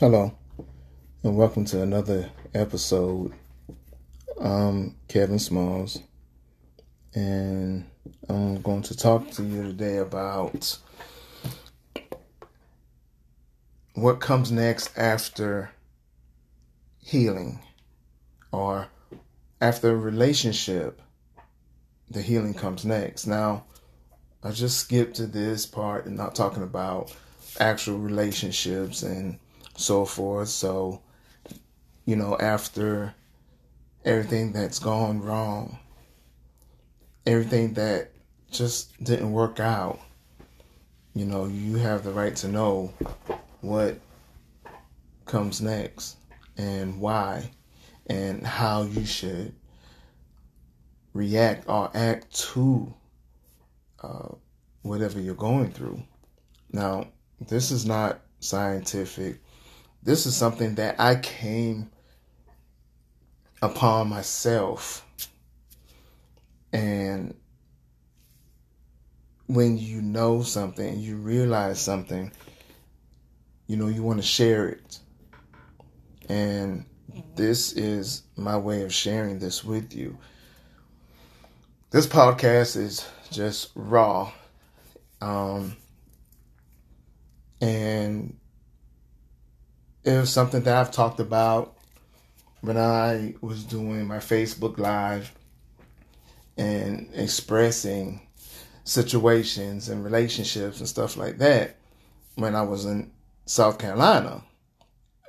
Hello, and welcome to another episode. I'm Kevin Smalls, and I'm going to talk to you today about what comes next after healing or after a relationship. The healing comes next. Now, I just skipped to this part and not talking about actual relationships and so forth. So, you know, after everything that's gone wrong, everything that just didn't work out, you know, you have the right to know what comes next and why and how you should react or act to uh, whatever you're going through. Now, this is not scientific this is something that I came upon myself. And when you know something, you realize something, you know, you want to share it. And this is my way of sharing this with you. This podcast is just raw. Um, and it was something that I've talked about when I was doing my Facebook Live and expressing situations and relationships and stuff like that when I was in South Carolina,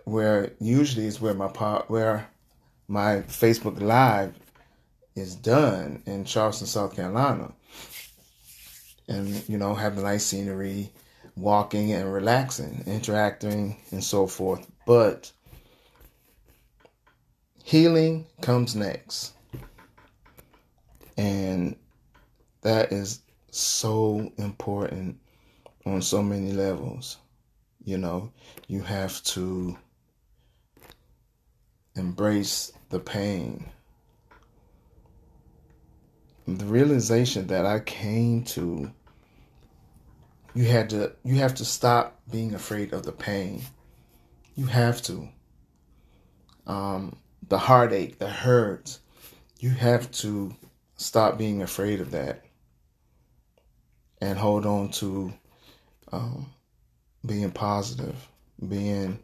where usually is where my part where my Facebook Live is done in Charleston, South Carolina. And, you know, have the nice scenery, walking and relaxing, interacting, and so forth. But healing comes next. And that is so important on so many levels. You know, you have to embrace the pain. The realization that I came to you had to you have to stop being afraid of the pain. You have to. Um, the heartache, the hurt, you have to stop being afraid of that and hold on to um, being positive, being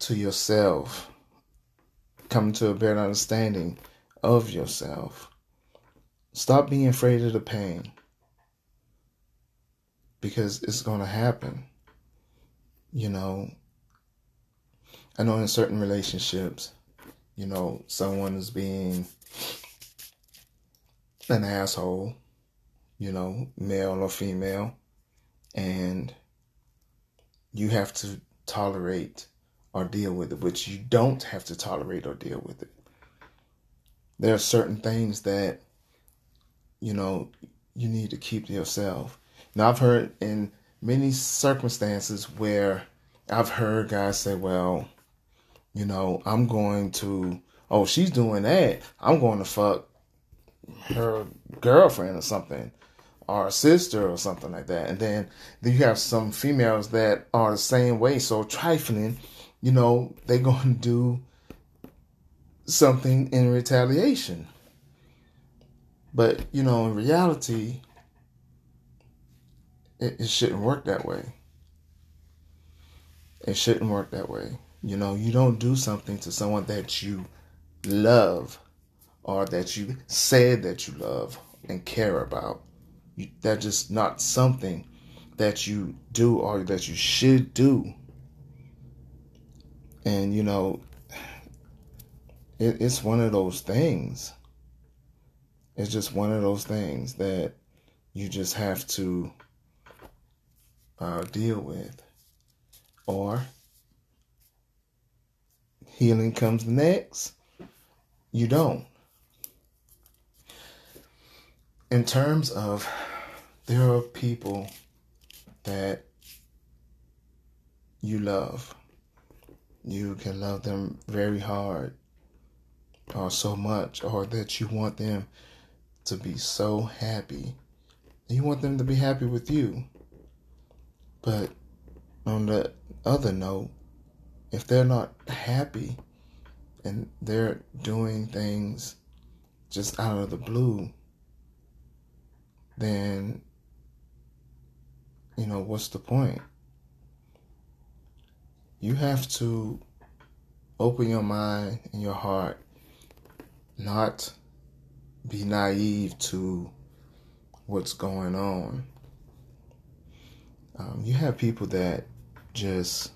to yourself, coming to a better understanding of yourself. Stop being afraid of the pain because it's going to happen. You know, I know in certain relationships, you know, someone is being an asshole, you know, male or female, and you have to tolerate or deal with it, but you don't have to tolerate or deal with it. There are certain things that, you know, you need to keep to yourself. Now, I've heard in many circumstances where I've heard guys say, well, you know, I'm going to, oh, she's doing that. I'm going to fuck her girlfriend or something, or a sister or something like that. And then, then you have some females that are the same way, so trifling, you know, they're going to do something in retaliation. But, you know, in reality, it, it shouldn't work that way. It shouldn't work that way. You know, you don't do something to someone that you love or that you said that you love and care about. You, that's just not something that you do or that you should do. And, you know, it, it's one of those things. It's just one of those things that you just have to uh, deal with. Or healing comes next, you don't. In terms of, there are people that you love. You can love them very hard or so much, or that you want them to be so happy. You want them to be happy with you. But on the other note, if they're not happy and they're doing things just out of the blue, then, you know, what's the point? You have to open your mind and your heart, not be naive to what's going on. Um, you have people that just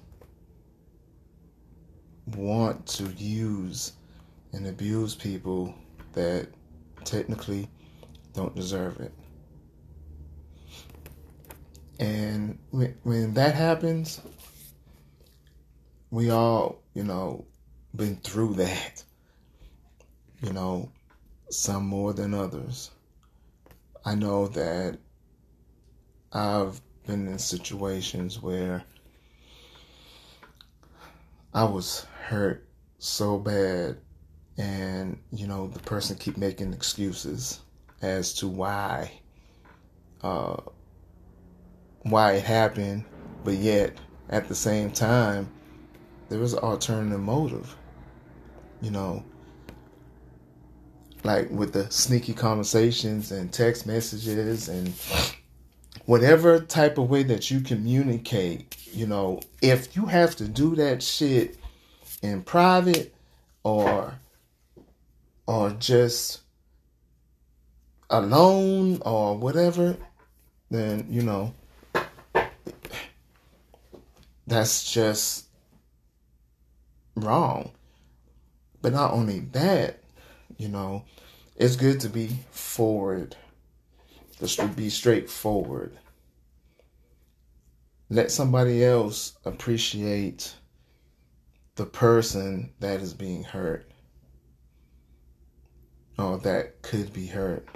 want to use and abuse people that technically don't deserve it. And when, when that happens, we all, you know, been through that. You know, some more than others. I know that I've been in situations where I was hurt so bad and you know the person keep making excuses as to why uh why it happened but yet at the same time there was an alternative motive you know. Like with the sneaky conversations and text messages and whatever type of way that you communicate, you know, if you have to do that shit in private or or just alone or whatever, then you know that's just wrong. But not only that, you know, it's good to be forward to be straightforward. Let somebody else appreciate the person that is being hurt or that could be hurt.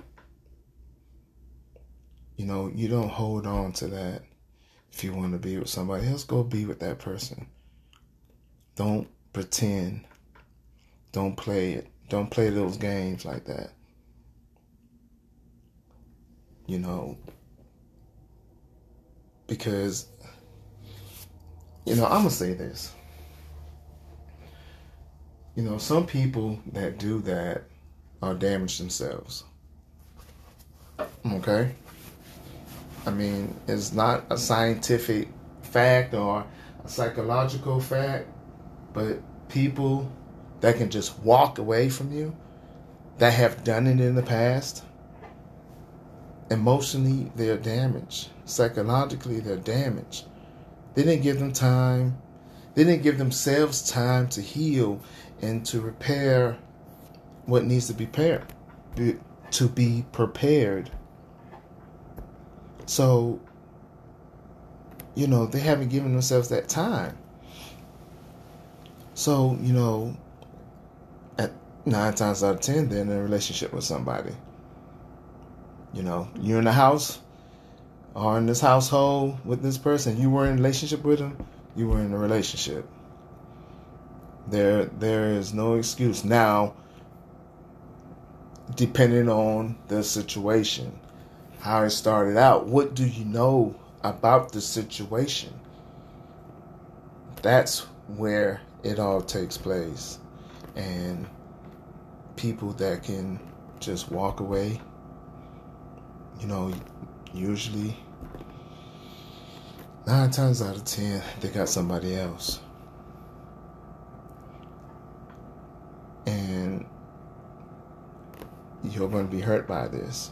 You know, you don't hold on to that. If you want to be with somebody else, go be with that person. Don't pretend. Don't play it. Don't play those games like that you know, because, you know, I'm going to say this. You know, some people that do that are damaged themselves. Okay? I mean, it's not a scientific fact or a psychological fact, but people that can just walk away from you that have done it in the past emotionally they're damaged. Psychologically they're damaged. They didn't give them time. They didn't give themselves time to heal and to repair what needs to be prepared to be prepared. So you know they haven't given themselves that time. So you know at nine times out of ten they're in a relationship with somebody you know, you're in the house or in this household with this person, you were in a relationship with them, you were in a relationship. There there is no excuse. Now, depending on the situation, how it started out, what do you know about the situation? That's where it all takes place. And people that can just walk away you know, usually nine times out of ten, they got somebody else. And you're going to be hurt by this.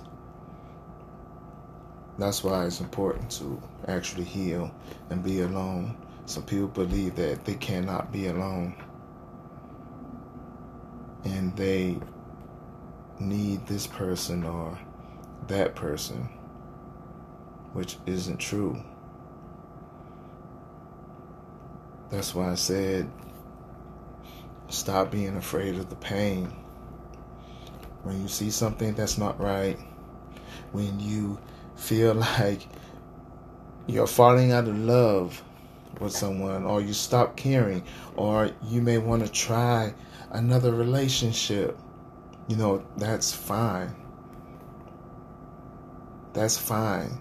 That's why it's important to actually heal and be alone. Some people believe that they cannot be alone. And they need this person or that person, which isn't true. That's why I said, stop being afraid of the pain. When you see something that's not right, when you feel like you're falling out of love with someone, or you stop caring, or you may want to try another relationship, you know, that's fine. That's fine.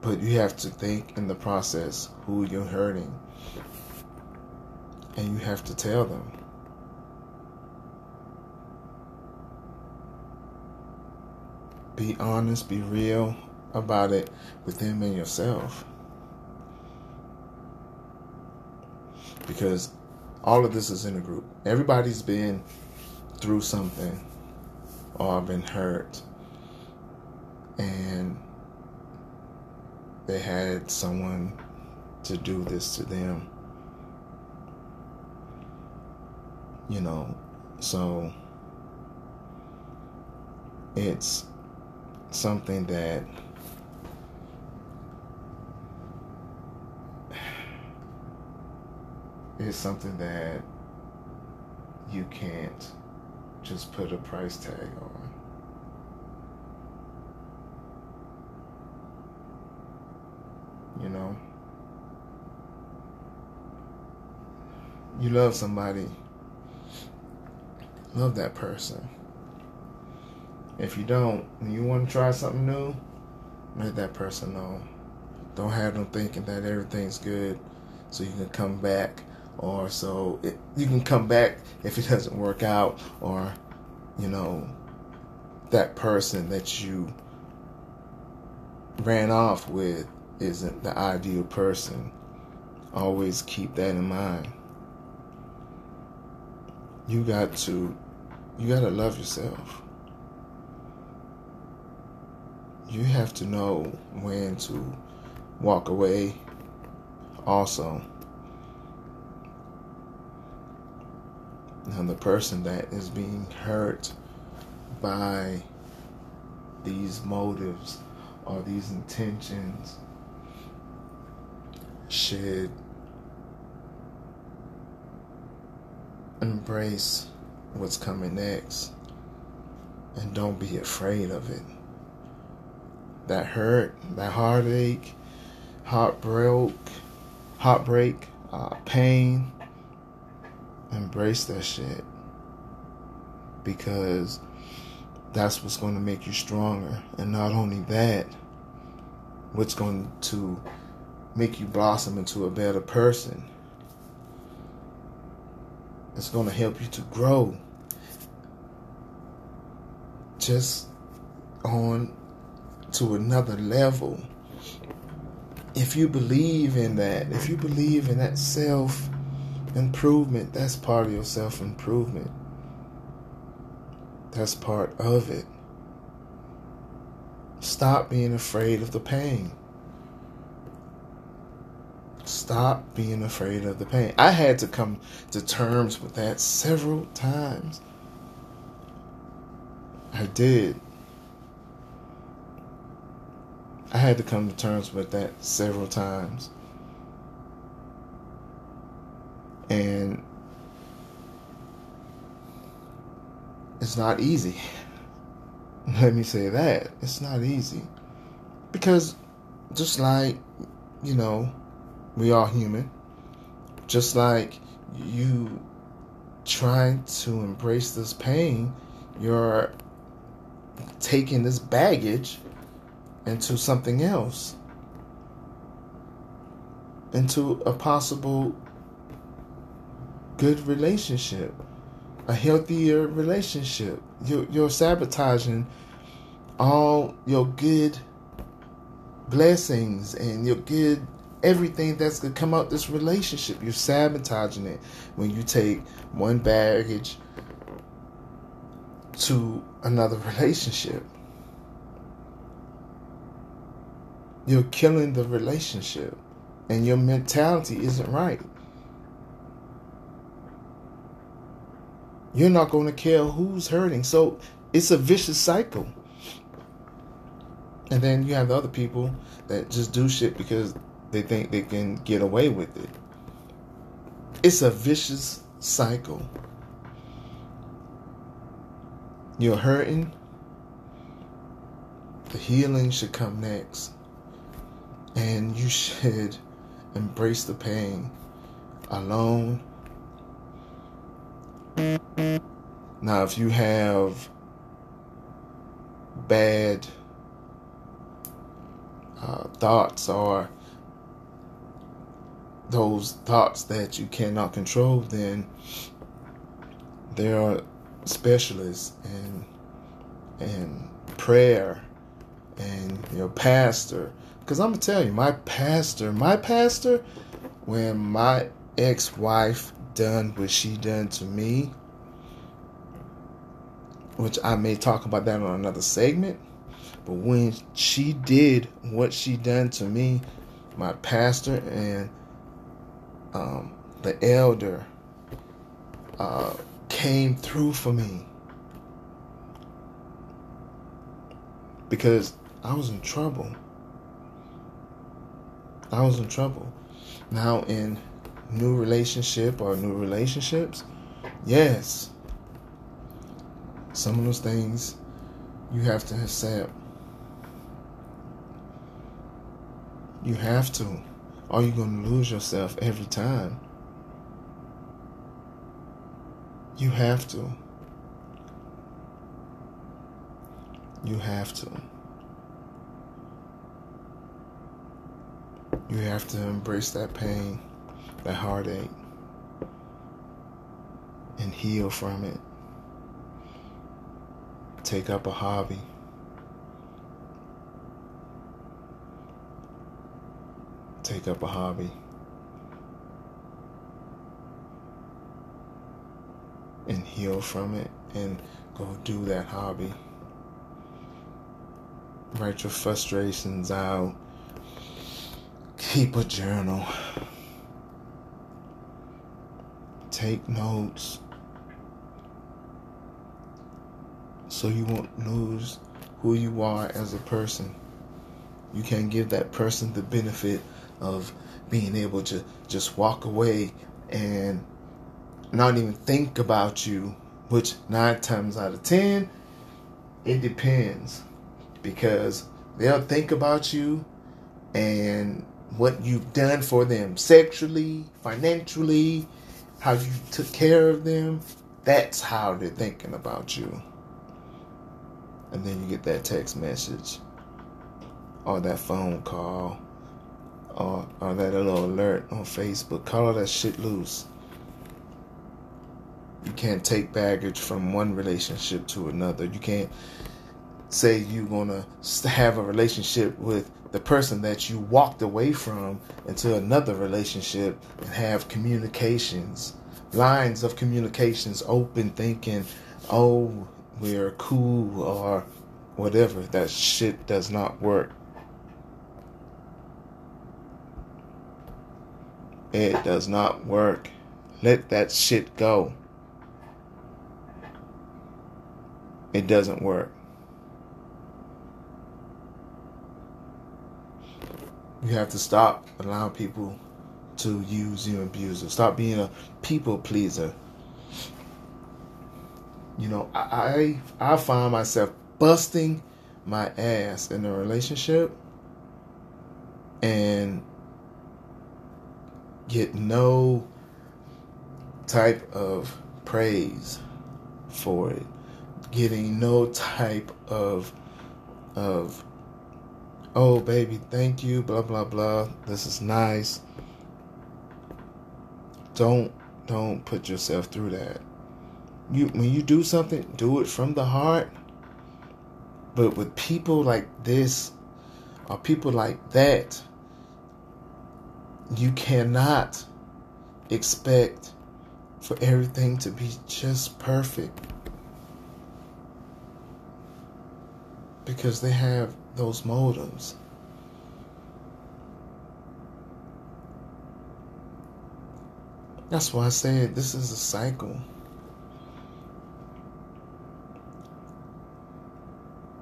But you have to think in the process who you're hurting. And you have to tell them. Be honest, be real about it with them and yourself. Because all of this is in a group. Everybody's been through something or been hurt. And they had someone to do this to them. You know, so it's something that is something that you can't just put a price tag on. You know? You love somebody, love that person. If you don't, and you want to try something new, let that person know. Don't have them thinking that everything's good so you can come back or so it, you can come back if it doesn't work out or you know that person that you ran off with isn't the ideal person. Always keep that in mind. You got to you got to love yourself. You have to know when to walk away also and the person that is being hurt by these motives or these intentions should embrace what's coming next and don't be afraid of it. That hurt, that heartache, heartbreak, heartbreak, uh, pain, Embrace that shit. Because that's what's going to make you stronger. And not only that, what's going to make you blossom into a better person. It's going to help you to grow. Just on to another level. If you believe in that, if you believe in that self improvement. That's part of your self improvement. That's part of it. Stop being afraid of the pain. Stop being afraid of the pain. I had to come to terms with that several times. I did. I had to come to terms with that several times. And it's not easy. Let me say that. It's not easy. Because just like, you know, we are human, just like you trying to embrace this pain, you're taking this baggage into something else, into a possible good relationship, a healthier relationship. You're, you're sabotaging all your good blessings and your good everything that's gonna come out this relationship. You're sabotaging it when you take one baggage to another relationship. You're killing the relationship and your mentality isn't right. You're not going to care who's hurting. So it's a vicious cycle. And then you have the other people that just do shit because they think they can get away with it. It's a vicious cycle. You're hurting. The healing should come next. And you should embrace the pain alone now, if you have bad uh, thoughts or those thoughts that you cannot control, then there are specialists and and prayer and your pastor. Because I'm gonna tell you, my pastor, my pastor, when my ex-wife done what she done to me, which I may talk about that on another segment. But when she did what she done to me, my pastor and um, the elder uh, came through for me because I was in trouble. I was in trouble. Now in new relationship or new relationships, yes, some of those things you have to accept. You have to. Or you're going to lose yourself every time. You have to. You have to. You have to embrace that pain, that heartache, and heal from it. Take up a hobby. Take up a hobby. And heal from it and go do that hobby. Write your frustrations out. Keep a journal. Take notes. so you won't lose who you are as a person. You can give that person the benefit of being able to just walk away and not even think about you, which nine times out of ten, it depends because they'll think about you and what you've done for them sexually, financially, how you took care of them. That's how they're thinking about you and then you get that text message or that phone call or, or that little alert on Facebook. Call all that shit loose. You can't take baggage from one relationship to another. You can't say you're gonna have a relationship with the person that you walked away from into another relationship and have communications, lines of communications open, thinking, oh, we're cool or whatever. That shit does not work. It does not work. Let that shit go. It doesn't work. You have to stop allowing people to use you and abuse you. Stop being a people pleaser you know, I I find myself busting my ass in a relationship and get no type of praise for it getting no type of of oh baby thank you blah blah blah this is nice don't don't put yourself through that you when you do something, do it from the heart. But with people like this or people like that, you cannot expect for everything to be just perfect. Because they have those motives. That's why I said this is a cycle.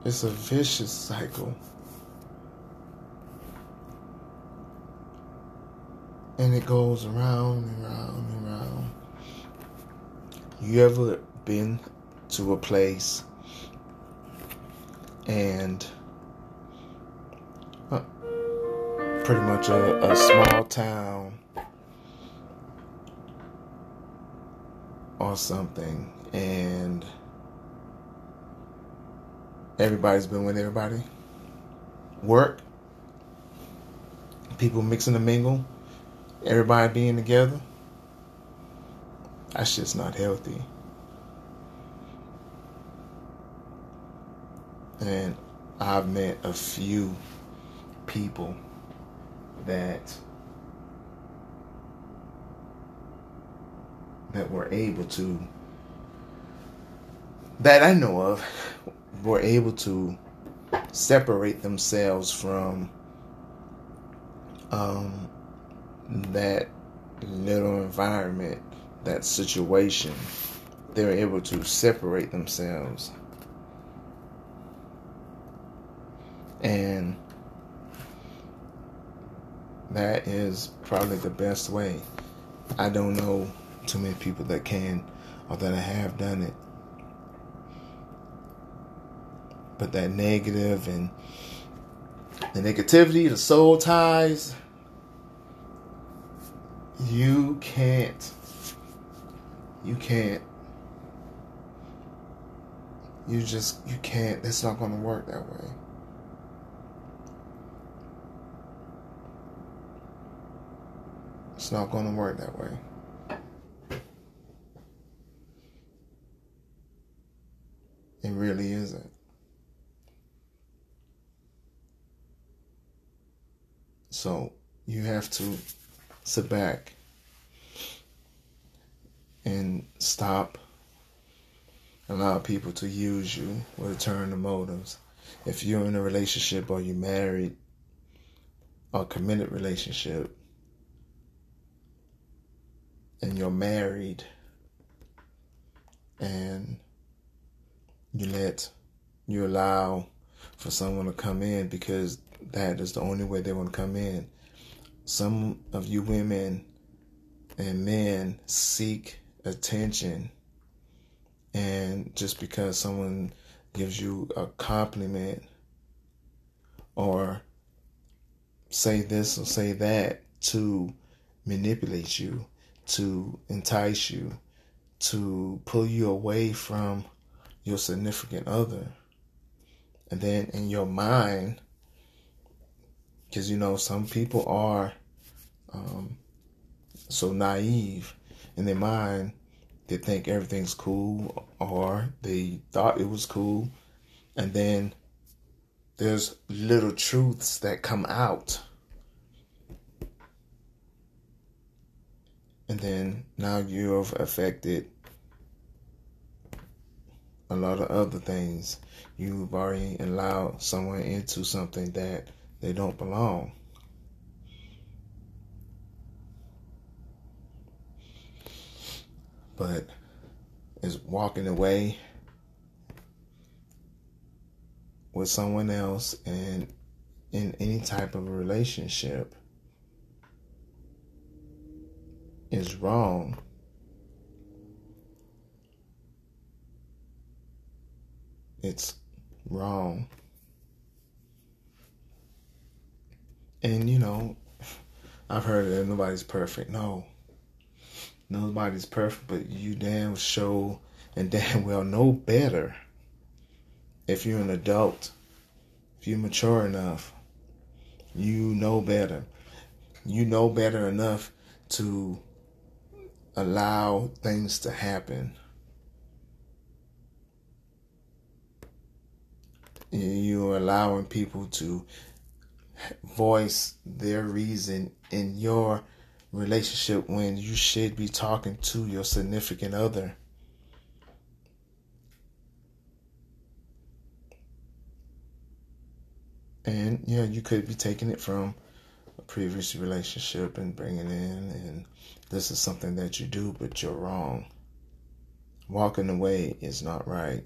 It's a vicious cycle. And it goes around and around and around. You ever been to a place and pretty much a, a small town or something and everybody's been with everybody. Work, people mixing and mingle, everybody being together. That's just not healthy. And I've met a few people that that were able to that I know of were able to separate themselves from um, that little environment, that situation. They were able to separate themselves. And that is probably the best way. I don't know too many people that can or that have done it. But that negative and the negativity, the soul ties, you can't. You can't. You just, you can't. It's not going to work that way. It's not going to work that way. It really isn't. So you have to sit back and stop allow people to use you with turn the motives. If you're in a relationship or you're married or committed relationship and you're married and you let you allow for someone to come in because that is the only way they want to come in. Some of you women and men seek attention, and just because someone gives you a compliment or say this or say that to manipulate you, to entice you, to pull you away from your significant other. And then in your mind, because you know some people are um, so naive in their mind. They think everything's cool or they thought it was cool. And then there's little truths that come out and then now you've affected a lot of other things you've already allowed someone into something that they don't belong. But is walking away with someone else and in any type of relationship is wrong. It's wrong. And you know, I've heard that nobody's perfect. No. Nobody's perfect, but you damn show and damn well know better. If you're an adult, if you're mature enough, you know better. You know better enough to allow things to happen. You're allowing people to voice their reason in your relationship when you should be talking to your significant other. And yeah, you could be taking it from a previous relationship and bringing in, and this is something that you do, but you're wrong. Walking away is not right.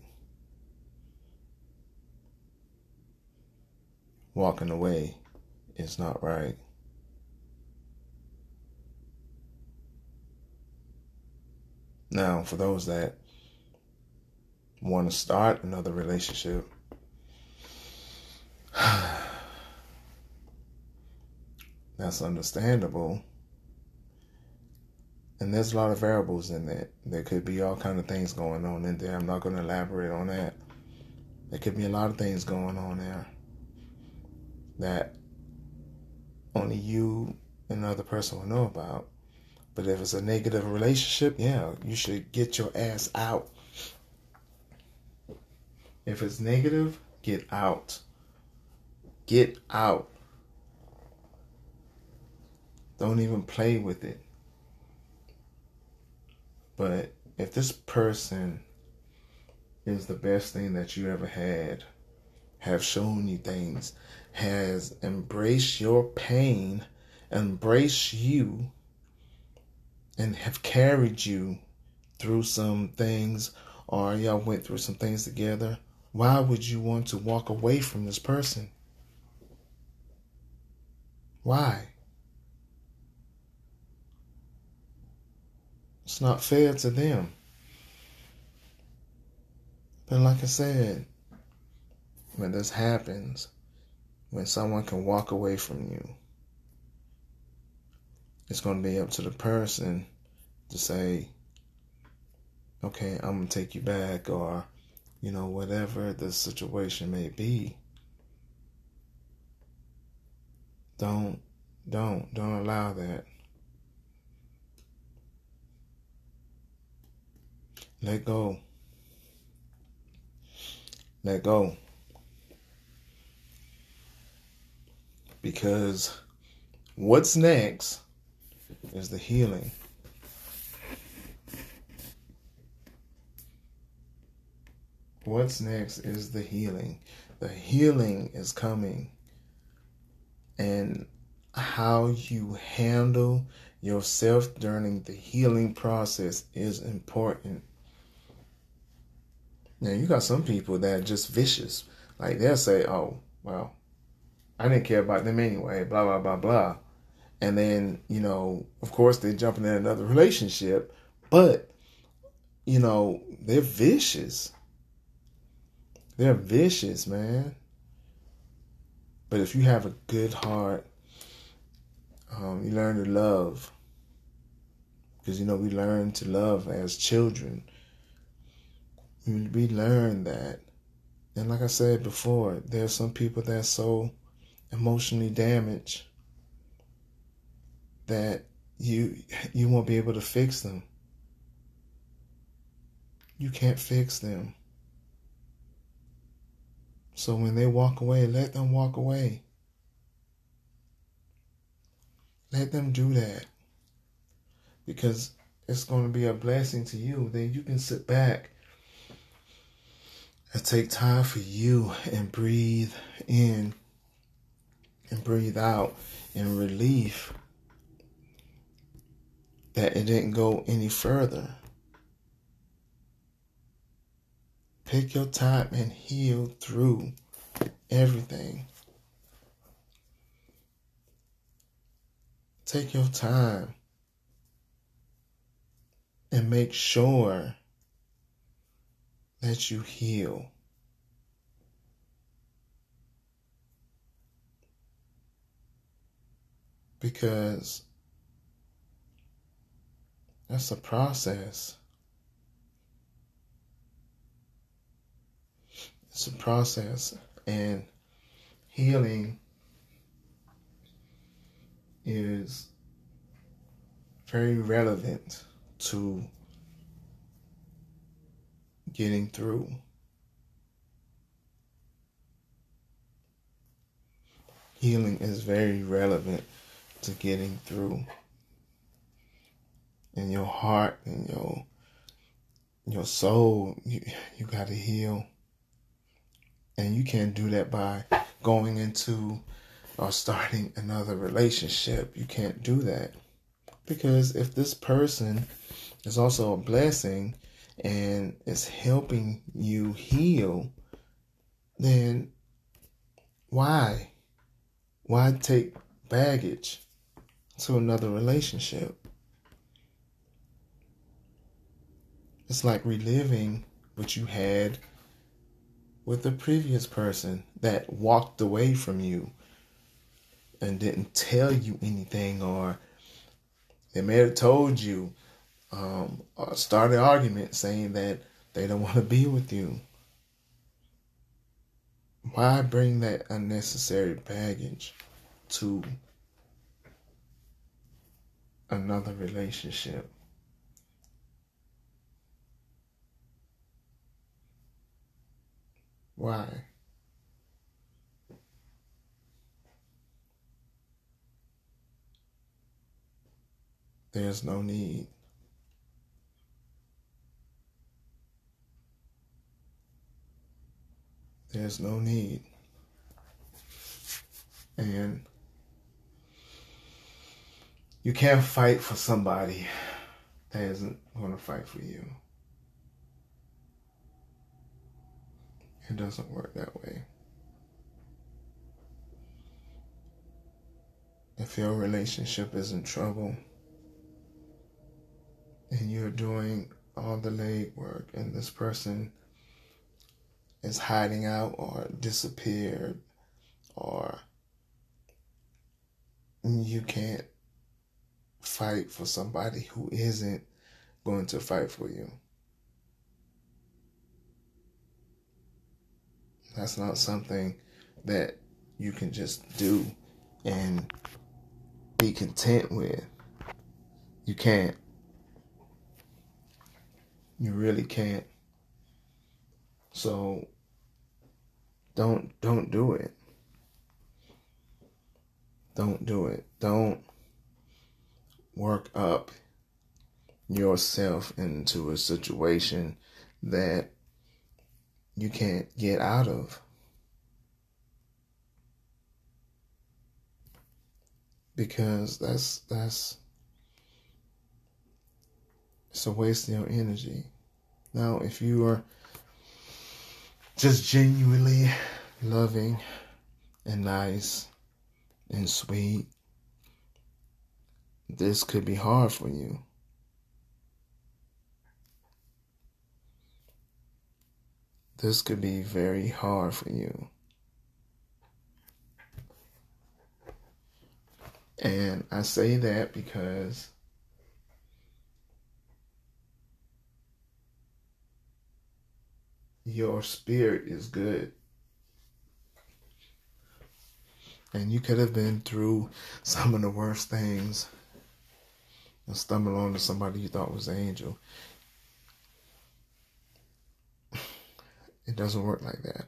walking away is not right. Now, for those that want to start another relationship, that's understandable. And there's a lot of variables in that. There could be all kind of things going on in there. I'm not going to elaborate on that. There could be a lot of things going on there that only you and the other person will know about. But if it's a negative relationship, yeah, you should get your ass out. If it's negative, get out. Get out. Don't even play with it. But if this person is the best thing that you ever had, have shown you things, has embraced your pain, embraced you, and have carried you through some things, or y'all went through some things together, why would you want to walk away from this person? Why? It's not fair to them. But like I said, when this happens, when someone can walk away from you, it's going to be up to the person to say, okay, I'm going to take you back, or, you know, whatever the situation may be. Don't, don't, don't allow that. Let go. Let go. Because what's next is the healing. What's next is the healing. The healing is coming. And how you handle yourself during the healing process is important. Now you got some people that are just vicious. Like they'll say, "Oh, well, I didn't care about them anyway." Blah blah blah blah, and then you know, of course, they're jumping in another relationship, but you know, they're vicious. They're vicious, man. But if you have a good heart, um, you learn to love. Because you know we learn to love as children we learn that. And like I said before, there's some people that's so emotionally damaged that you you won't be able to fix them. You can't fix them. So when they walk away, let them walk away. Let them do that. Because it's going to be a blessing to you. Then you can sit back and take time for you and breathe in and breathe out in relief that it didn't go any further. Take your time and heal through everything. Take your time and make sure that you heal. Because that's a process. It's a process, and healing is very relevant to getting through. Healing is very relevant to getting through. In your heart and your your soul, you, you got to heal. And you can't do that by going into or starting another relationship. You can't do that. Because if this person is also a blessing and it's helping you heal, then why? Why take baggage to another relationship? It's like reliving what you had with the previous person that walked away from you and didn't tell you anything or they may have told you um, uh, start an argument saying that they don't want to be with you. Why bring that unnecessary baggage to another relationship. Why? There's no need. There's no need. And you can't fight for somebody that isn't going to fight for you. It doesn't work that way. If your relationship is in trouble and you're doing all the leg work and this person is hiding out or disappeared or you can't fight for somebody who isn't going to fight for you. That's not something that you can just do and be content with. You can't. You really can't. So don't don't do it. Don't do it. Don't work up yourself into a situation that you can't get out of. Because that's that's it's a waste of your energy. Now if you are just genuinely loving and nice and sweet, this could be hard for you. This could be very hard for you. And I say that because your spirit is good. And you could have been through some of the worst things and stumbled onto somebody you thought was an angel. It doesn't work like that.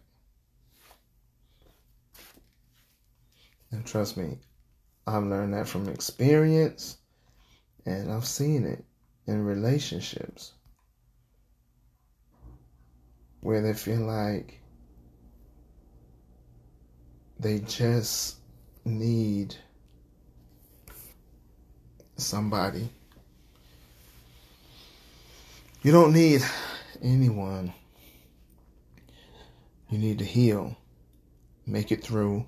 And trust me, I've learned that from experience and I've seen it in relationships where they feel like they just need somebody. You don't need anyone. You need to heal, make it through,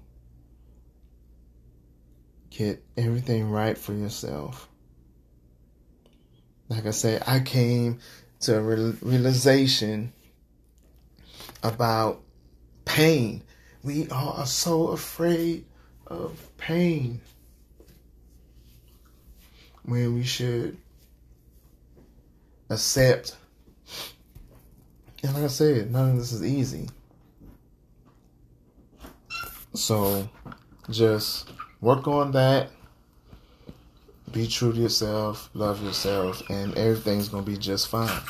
get everything right for yourself. Like I said, I came to a realization about pain. We are so afraid of pain when we should accept. And like I said, none of this is easy. So just work on that. Be true to yourself, love yourself, and everything's going to be just fine.